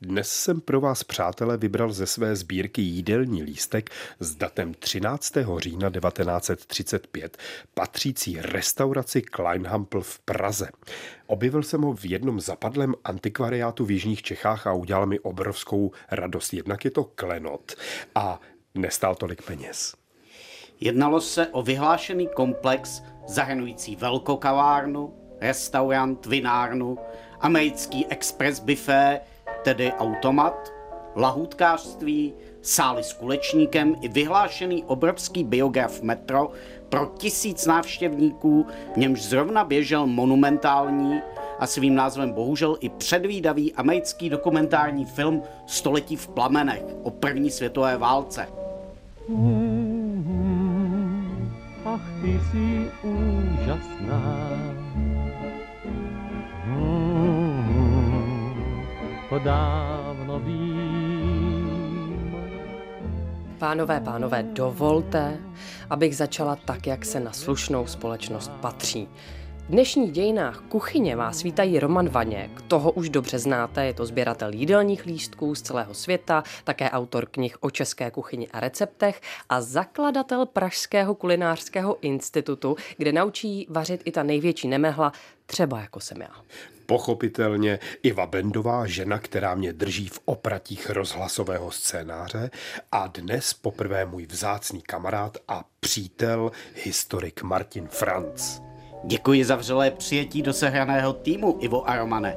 Dnes jsem pro vás, přátelé, vybral ze své sbírky jídelní lístek s datem 13. října 1935, patřící restauraci Kleinhampel v Praze. Objevil jsem ho v jednom zapadlém antikvariátu v Jižních Čechách a udělal mi obrovskou radost. Jednak je to klenot a nestál tolik peněz. Jednalo se o vyhlášený komplex zahrnující velkokavárnu, restaurant, vinárnu, americký express buffet, tedy automat, lahůdkářství, sály s kulečníkem i vyhlášený obrovský biograf metro pro tisíc návštěvníků, v němž zrovna běžel monumentální a svým názvem bohužel i předvídavý americký dokumentární film Století v plamenech o první světové válce. Ach, ty jsi úžasná. To dávno vím. Pánové, pánové, dovolte, abych začala tak, jak se na slušnou společnost patří. V dnešních dějinách kuchyně vás vítají Roman Vaněk, toho už dobře znáte, je to sběratel jídelních lístků z celého světa, také autor knih o české kuchyni a receptech a zakladatel Pražského kulinářského institutu, kde naučí vařit i ta největší nemehla, třeba jako jsem já. Pochopitelně Iva Bendová, žena, která mě drží v opratích rozhlasového scénáře a dnes poprvé můj vzácný kamarád a přítel, historik Martin Franc. Děkuji za vřelé přijetí do sehraného týmu, Ivo Aromane.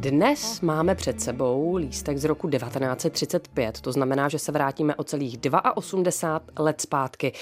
Dnes máme před sebou lístek z roku 1935, to znamená, že se vrátíme o celých 82 let zpátky.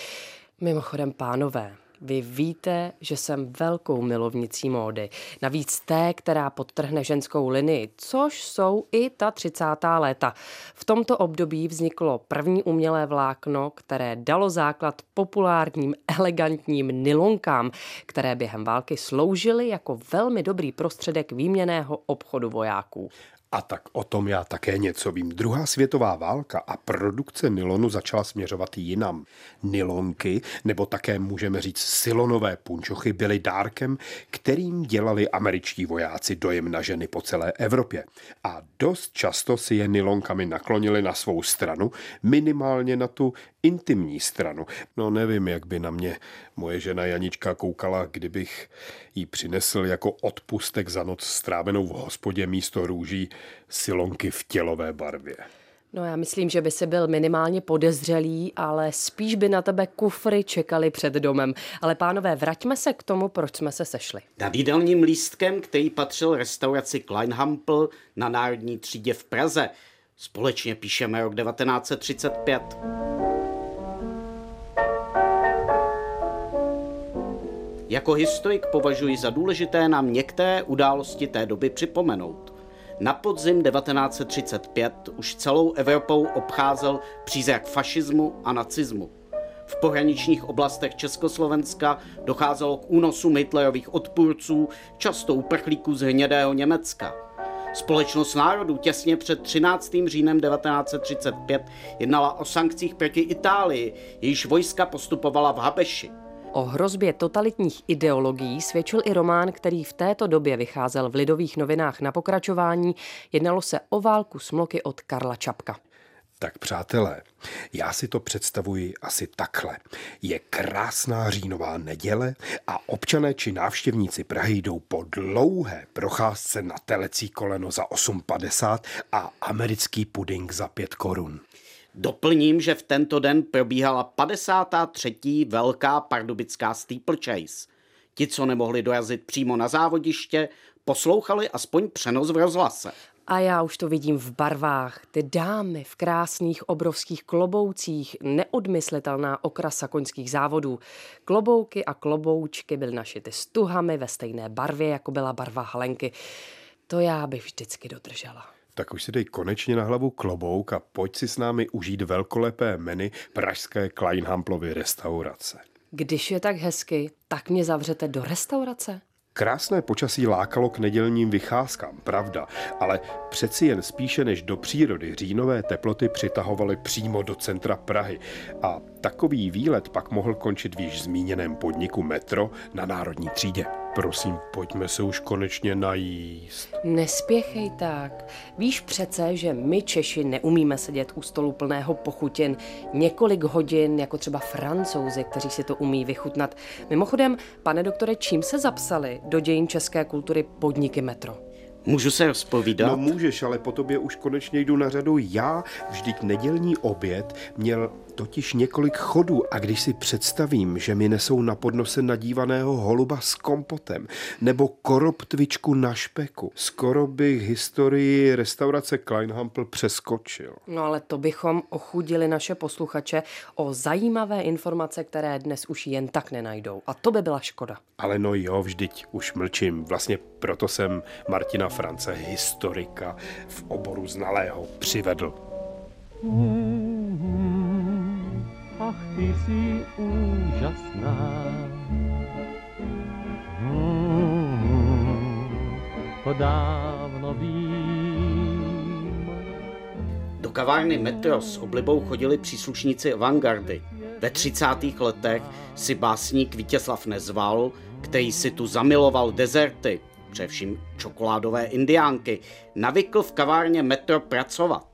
Mimochodem, pánové, vy víte, že jsem velkou milovnicí módy. Navíc té, která podtrhne ženskou linii, což jsou i ta 30. léta. V tomto období vzniklo první umělé vlákno, které dalo základ populárním, elegantním nylonkám, které během války sloužily jako velmi dobrý prostředek výměného obchodu vojáků. A tak o tom já také něco vím. Druhá světová válka a produkce nylonu začala směřovat jinam. Nylonky, nebo také můžeme říct silonové punčochy, byly dárkem, kterým dělali američtí vojáci dojem na ženy po celé Evropě. A dost často si je nylonkami naklonili na svou stranu, minimálně na tu intimní stranu. No nevím, jak by na mě moje žena Janička koukala, kdybych jí přinesl jako odpustek za noc strávenou v hospodě místo růží silonky v tělové barvě. No já myslím, že by si byl minimálně podezřelý, ale spíš by na tebe kufry čekali před domem. Ale pánové, vraťme se k tomu, proč jsme se sešli. Nad jídelním lístkem, který patřil restauraci Kleinhampel na Národní třídě v Praze, společně píšeme rok 1935. Jako historik považuji za důležité nám některé události té doby připomenout. Na podzim 1935 už celou Evropou obcházel přízrak fašismu a nacismu. V pohraničních oblastech Československa docházelo k únosu Hitlerových odpůrců, často uprchlíků z hnědého Německa. Společnost národů těsně před 13. říjnem 1935 jednala o sankcích proti Itálii, jejíž vojska postupovala v Habeši. O hrozbě totalitních ideologií svědčil i román, který v této době vycházel v lidových novinách na pokračování. Jednalo se o válku smloky od Karla Čapka. Tak přátelé, já si to představuji asi takhle. Je krásná říjnová neděle a občané či návštěvníci Prahy jdou po dlouhé procházce na telecí koleno za 8,50 a americký puding za 5 korun. Doplním, že v tento den probíhala 53. velká pardubická steeplechase. Ti, co nemohli dorazit přímo na závodiště, poslouchali aspoň přenos v rozhlase. A já už to vidím v barvách. Ty dámy v krásných obrovských kloboucích, neodmyslitelná okrasa koňských závodů. Klobouky a kloboučky byly našity stuhami ve stejné barvě, jako byla barva halenky. To já bych vždycky dodržela tak už si dej konečně na hlavu klobouk a pojď si s námi užít velkolepé menu pražské Kleinhamplovy restaurace. Když je tak hezky, tak mě zavřete do restaurace? Krásné počasí lákalo k nedělním vycházkám, pravda, ale přeci jen spíše než do přírody říjnové teploty přitahovaly přímo do centra Prahy a takový výlet pak mohl končit v již zmíněném podniku Metro na Národní třídě. Prosím, pojďme se už konečně najíst. Nespěchej tak. Víš přece, že my Češi neumíme sedět u stolu plného pochutin několik hodin, jako třeba francouzi, kteří si to umí vychutnat. Mimochodem, pane doktore, čím se zapsali do dějin české kultury podniky metro? Můžu se rozpovídat? No můžeš, ale po tobě už konečně jdu na řadu já. Vždyť nedělní oběd měl totiž několik chodů a když si představím, že mi nesou na podnose nadívaného holuba s kompotem nebo koroptvičku na špeku, skoro bych historii restaurace Kleinhampel přeskočil. No ale to bychom ochudili naše posluchače o zajímavé informace, které dnes už jen tak nenajdou. A to by byla škoda. Ale no jo, vždyť už mlčím. Vlastně proto jsem Martina France, historika v oboru znalého, přivedl. Ach, ty jsi úžasná. To dávno vím. Do kavárny Metro s oblibou chodili příslušníci avantgardy. Ve 30. letech si básník Vítězslav Nezval, který si tu zamiloval dezerty, především čokoládové indiánky, navykl v kavárně Metro pracovat.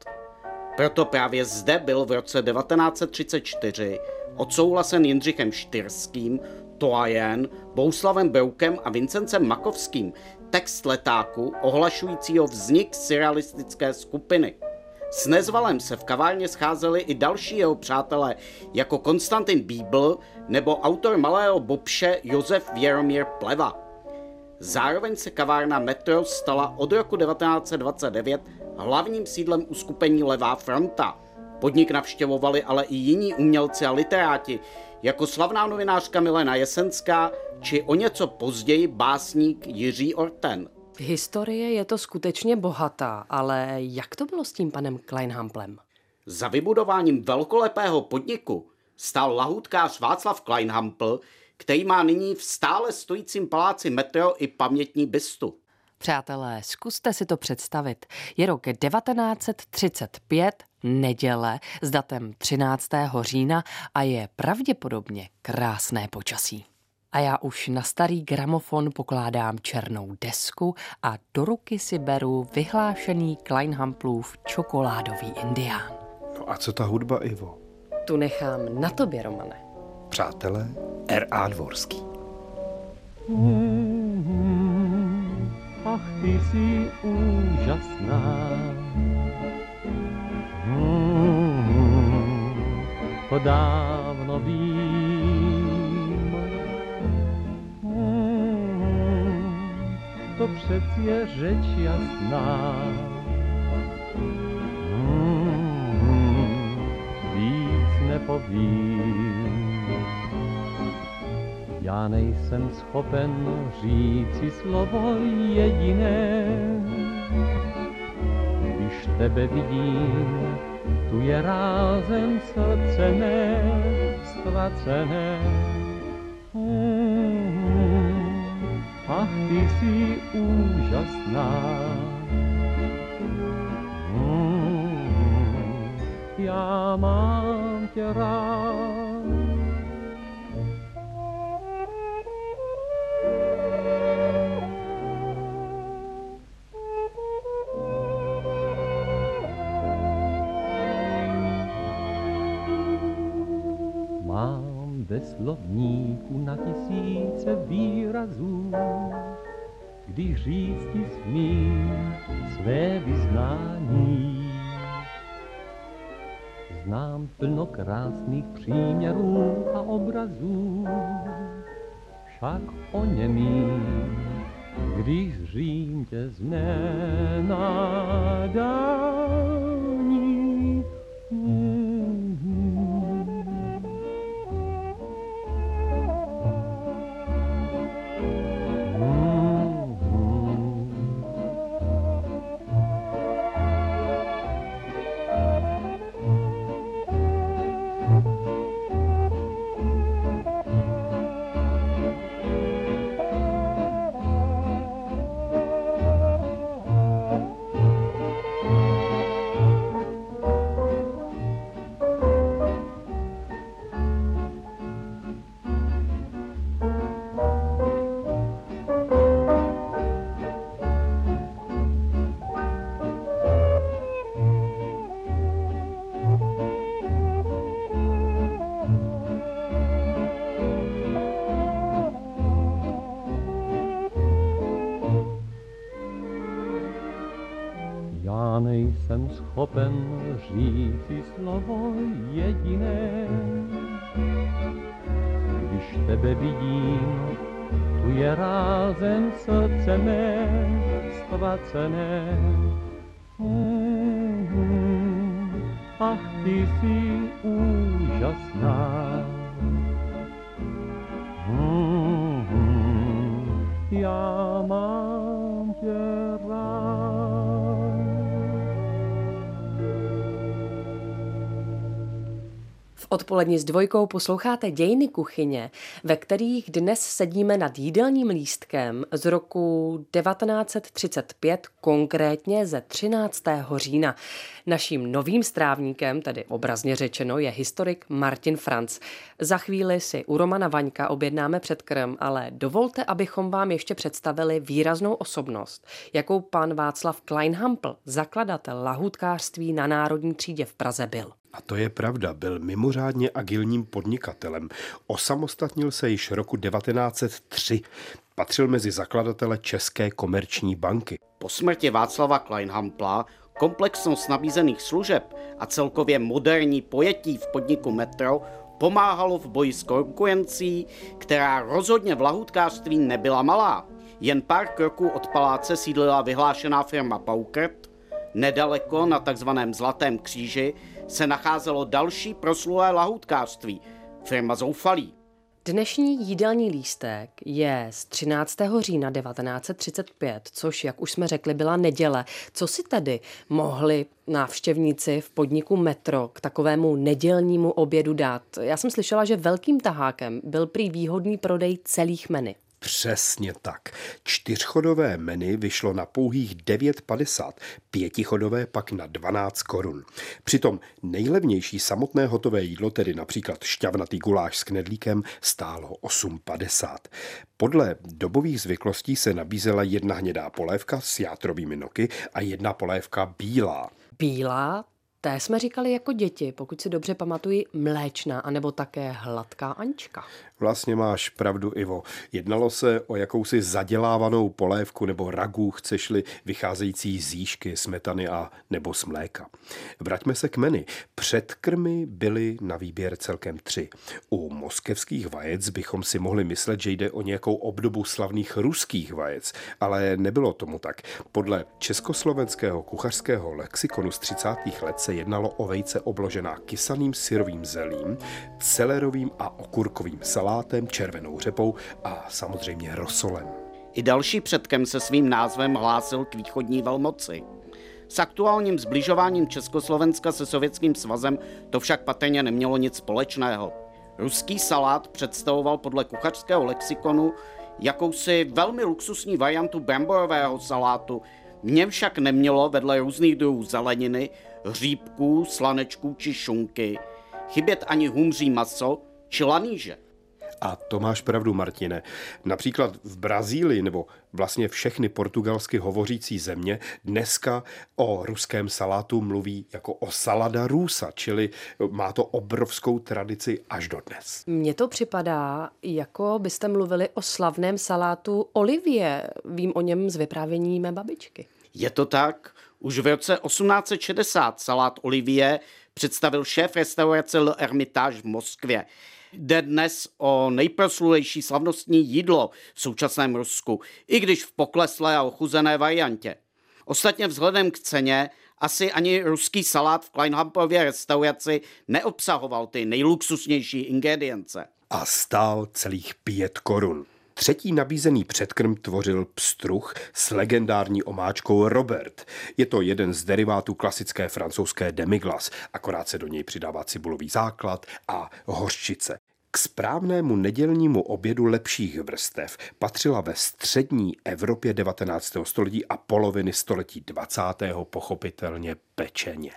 Proto právě zde byl v roce 1934 odsouhlasen Jindřichem Štyrským, Toajen, Bouslavem Broukem a Vincencem Makovským text letáku ohlašujícího vznik surrealistické skupiny. S Nezvalem se v kavárně scházeli i další jeho přátelé, jako Konstantin Bíbl nebo autor malého bobše Josef Věromír Pleva. Zároveň se kavárna Metro stala od roku 1929 hlavním sídlem uskupení Levá fronta. Podnik navštěvovali ale i jiní umělci a literáti, jako slavná novinářka Milena Jesenská, či o něco později básník Jiří Orten. Historie je to skutečně bohatá, ale jak to bylo s tím panem Kleinhamplem? Za vybudováním velkolepého podniku stál lahutkář Václav Kleinhampl, který má nyní v stále stojícím paláci Metro i pamětní bystu. Přátelé, zkuste si to představit. Je rok 1935, neděle s datem 13. října a je pravděpodobně krásné počasí. A já už na starý gramofon pokládám černou desku a do ruky si beru vyhlášený Kleinhamplův čokoládový indián. No a co ta hudba, Ivo? Tu nechám na tobě, Romane. Přátelé, R.A. Dvorský. Ach, ty jsi úžasná. To dávno vím. To přeci je řeč jasná. Víc nepovím. Já nejsem schopen říci slovo jediné. Když tebe vidím, tu je rázem srdce mé ztracené. Mm, ach, ty jsi úžasná. Mm, já mám tě rád. Slovníku na tisíce výrazů, když říct ti smím své vyznání. Znám plno krásných příměrů a obrazů, však o němým, když zřím tě z schopen říci slovo jediné. Když tebe vidím, tu je rázem srdce mé ztracené. Mm-hmm. Ach, ty jsi úžasná. Mm-hmm. Já mám V odpolední s dvojkou posloucháte dějiny kuchyně, ve kterých dnes sedíme nad jídelním lístkem z roku 1935, konkrétně ze 13. října. Naším novým strávníkem, tedy obrazně řečeno, je historik Martin Franc. Za chvíli si u Romana Vaňka objednáme předkrm, ale dovolte, abychom vám ještě představili výraznou osobnost, jakou pan Václav Kleinhampl, zakladatel lahůdkářství na Národní třídě v Praze byl. A to je pravda, byl mimořádně agilním podnikatelem. Osamostatnil se již roku 1903. Patřil mezi zakladatele České komerční banky. Po smrti Václava Kleinhampla komplexnost nabízených služeb a celkově moderní pojetí v podniku Metro pomáhalo v boji s konkurencí, která rozhodně v lahůdkářství nebyla malá. Jen pár kroků od paláce sídlila vyhlášená firma Paukert, nedaleko na takzvaném Zlatém kříži se nacházelo další proslulé lahůdkářství, firma Zoufalý. Dnešní jídelní lístek je z 13. října 1935, což, jak už jsme řekli, byla neděle. Co si tedy mohli návštěvníci v podniku Metro k takovému nedělnímu obědu dát? Já jsem slyšela, že velkým tahákem byl prý výhodný prodej celých meny. Přesně tak. Čtyřchodové menu vyšlo na pouhých 9,50, pětichodové pak na 12 korun. Přitom nejlevnější samotné hotové jídlo, tedy například šťavnatý guláš s knedlíkem, stálo 8,50. Podle dobových zvyklostí se nabízela jedna hnědá polévka s játrovými noky a jedna polévka bílá. Bílá, té jsme říkali jako děti, pokud si dobře pamatuji, mléčná, anebo také hladká Anička. Vlastně máš pravdu, Ivo. Jednalo se o jakousi zadělávanou polévku nebo ragu, chceš-li vycházející z jížky, smetany a nebo z mléka. Vraťme se k menu. Předkrmy byly na výběr celkem tři. U moskevských vajec bychom si mohli myslet, že jde o nějakou obdobu slavných ruských vajec, ale nebylo tomu tak. Podle československého kuchařského lexikonu z 30. let se jednalo o vejce obložená kysaným syrovým zelím, celerovým a okurkovým salátem, červenou řepou a samozřejmě rosolem. I další předkem se svým názvem hlásil k východní velmoci. S aktuálním zbližováním Československa se Sovětským svazem to však patrně nemělo nic společného. Ruský salát představoval podle kuchařského lexikonu jakousi velmi luxusní variantu bramborového salátu, v něm však nemělo vedle různých druhů zeleniny, hříbků, slanečků či šunky chybět ani humří maso či laníže. A to máš pravdu, Martine. Například v Brazílii nebo vlastně všechny portugalsky hovořící země dneska o ruském salátu mluví jako o salada rusa, čili má to obrovskou tradici až do dnes. Mně to připadá, jako byste mluvili o slavném salátu Olivie. Vím o něm z vyprávění mé babičky. Je to tak? Už v roce 1860 salát Olivie představil šéf restaurace Le Hermitage v Moskvě. Jde dnes o nejproslulejší slavnostní jídlo v současném Rusku, i když v pokleslé a ochuzené variantě. Ostatně vzhledem k ceně asi ani ruský salát v Kleinhampově restauraci neobsahoval ty nejluxusnější ingredience. A stál celých pět korun. Třetí nabízený předkrm tvořil pstruh s legendární omáčkou Robert. Je to jeden z derivátů klasické francouzské demiglas, akorát se do něj přidává cibulový základ a hořčice. K správnému nedělnímu obědu lepších vrstev patřila ve střední Evropě 19. století a poloviny století 20. pochopitelně pečeně.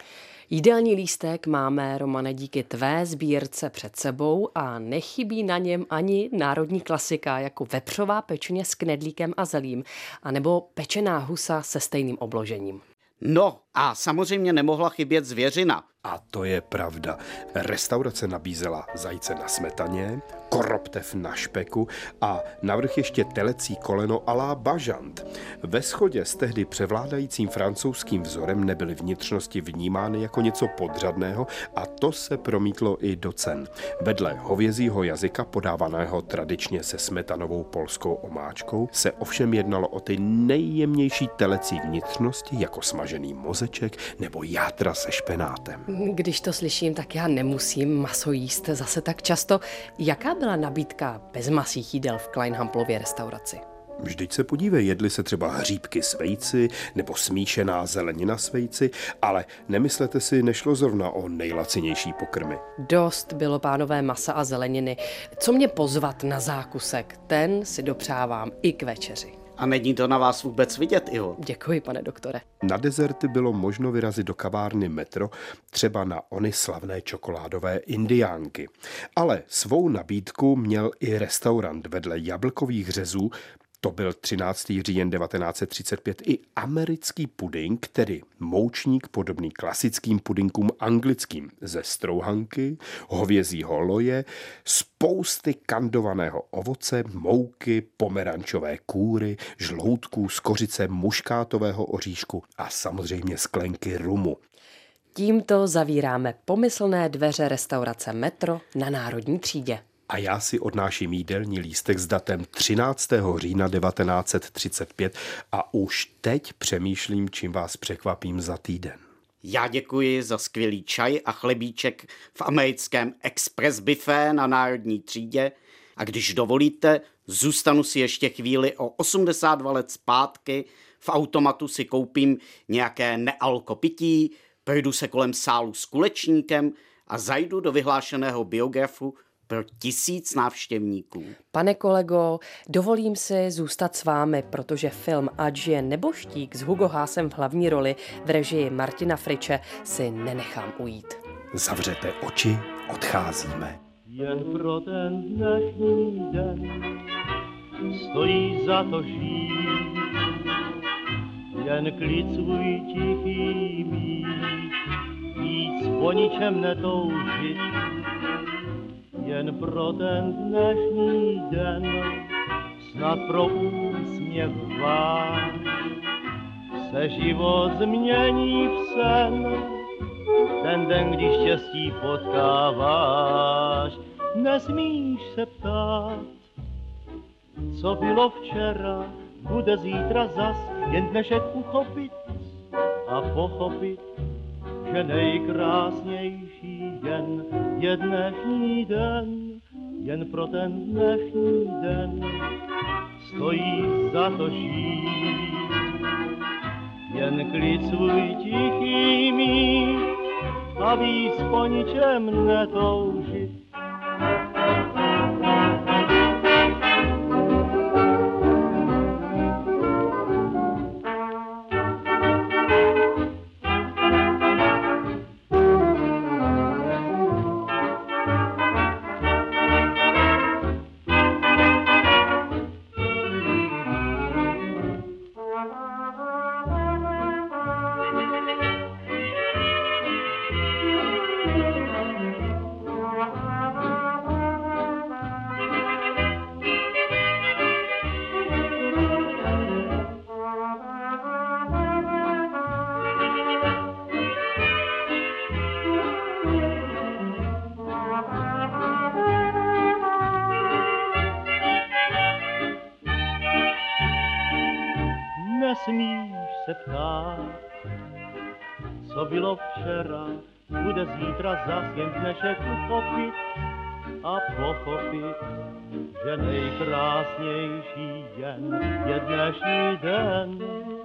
Jídelní lístek máme, Romane, díky tvé sbírce před sebou a nechybí na něm ani národní klasika jako vepřová pečeně s knedlíkem a zelím, anebo pečená husa se stejným obložením. No a samozřejmě nemohla chybět zvěřina. A to je pravda. Restaurace nabízela zajíce na smetaně, koroptev na špeku a navrch ještě telecí koleno alá bažant. Ve shodě s tehdy převládajícím francouzským vzorem nebyly vnitřnosti vnímány jako něco podřadného a to se promítlo i do cen. Vedle hovězího jazyka podávaného tradičně se smetanovou polskou omáčkou se ovšem jednalo o ty nejjemnější telecí vnitřnosti jako smažený mozeček nebo játra se špenátem. Když to slyším, tak já nemusím maso jíst zase tak často. Jaká byla nabídka bezmasých jídel v Kleinhamplově restauraci? Vždyť se podívej, jedli se třeba hříbky s vejci nebo smíšená zelenina s vejci, ale nemyslete si, nešlo zrovna o nejlacinější pokrmy. Dost bylo pánové masa a zeleniny. Co mě pozvat na zákusek, ten si dopřávám i k večeři. A není to na vás vůbec vidět, Ivo. Děkuji, pane doktore. Na dezerty bylo možno vyrazit do kavárny Metro, třeba na ony slavné čokoládové indiánky. Ale svou nabídku měl i restaurant vedle jablkových řezů, to byl 13. říjen 1935 i americký puding, tedy moučník podobný klasickým pudinkům anglickým ze strouhanky, hovězího loje, spousty kandovaného ovoce, mouky, pomerančové kůry, žloutků z kořice muškátového oříšku a samozřejmě sklenky rumu. Tímto zavíráme pomyslné dveře restaurace Metro na Národní třídě a já si odnáším jídelní lístek s datem 13. října 1935 a už teď přemýšlím, čím vás překvapím za týden. Já děkuji za skvělý čaj a chlebíček v americkém express buffet na národní třídě a když dovolíte, zůstanu si ještě chvíli o 82 let zpátky, v automatu si koupím nějaké nealkopití, projdu se kolem sálu s kulečníkem a zajdu do vyhlášeného biografu pro tisíc návštěvníků. Pane kolego, dovolím si zůstat s vámi, protože film Ať je neboštík s Hugo Hásem v hlavní roli v režii Martina Friče si nenechám ujít. Zavřete oči, odcházíme. Jen pro ten dnešní den stojí za to žít. Jen klid svůj tichý mít, víc po ničem netoužit jen pro ten dnešní den, snad pro úsměv váš, se život změní v sen. Ten den, když štěstí potkáváš, nesmíš se ptát, co bylo včera, bude zítra zas, jen dnešek uchopit a pochopit, že nejkrásnější den je den, jen pro ten dnešní den stojí za to žít. Jen klid svůj tichý mít a víc po ničem netoužit nesmíš se ptát, co bylo včera, bude zítra zas jen dnešek uchopit a pochopit, že nejkrásnější jen je dnešní den.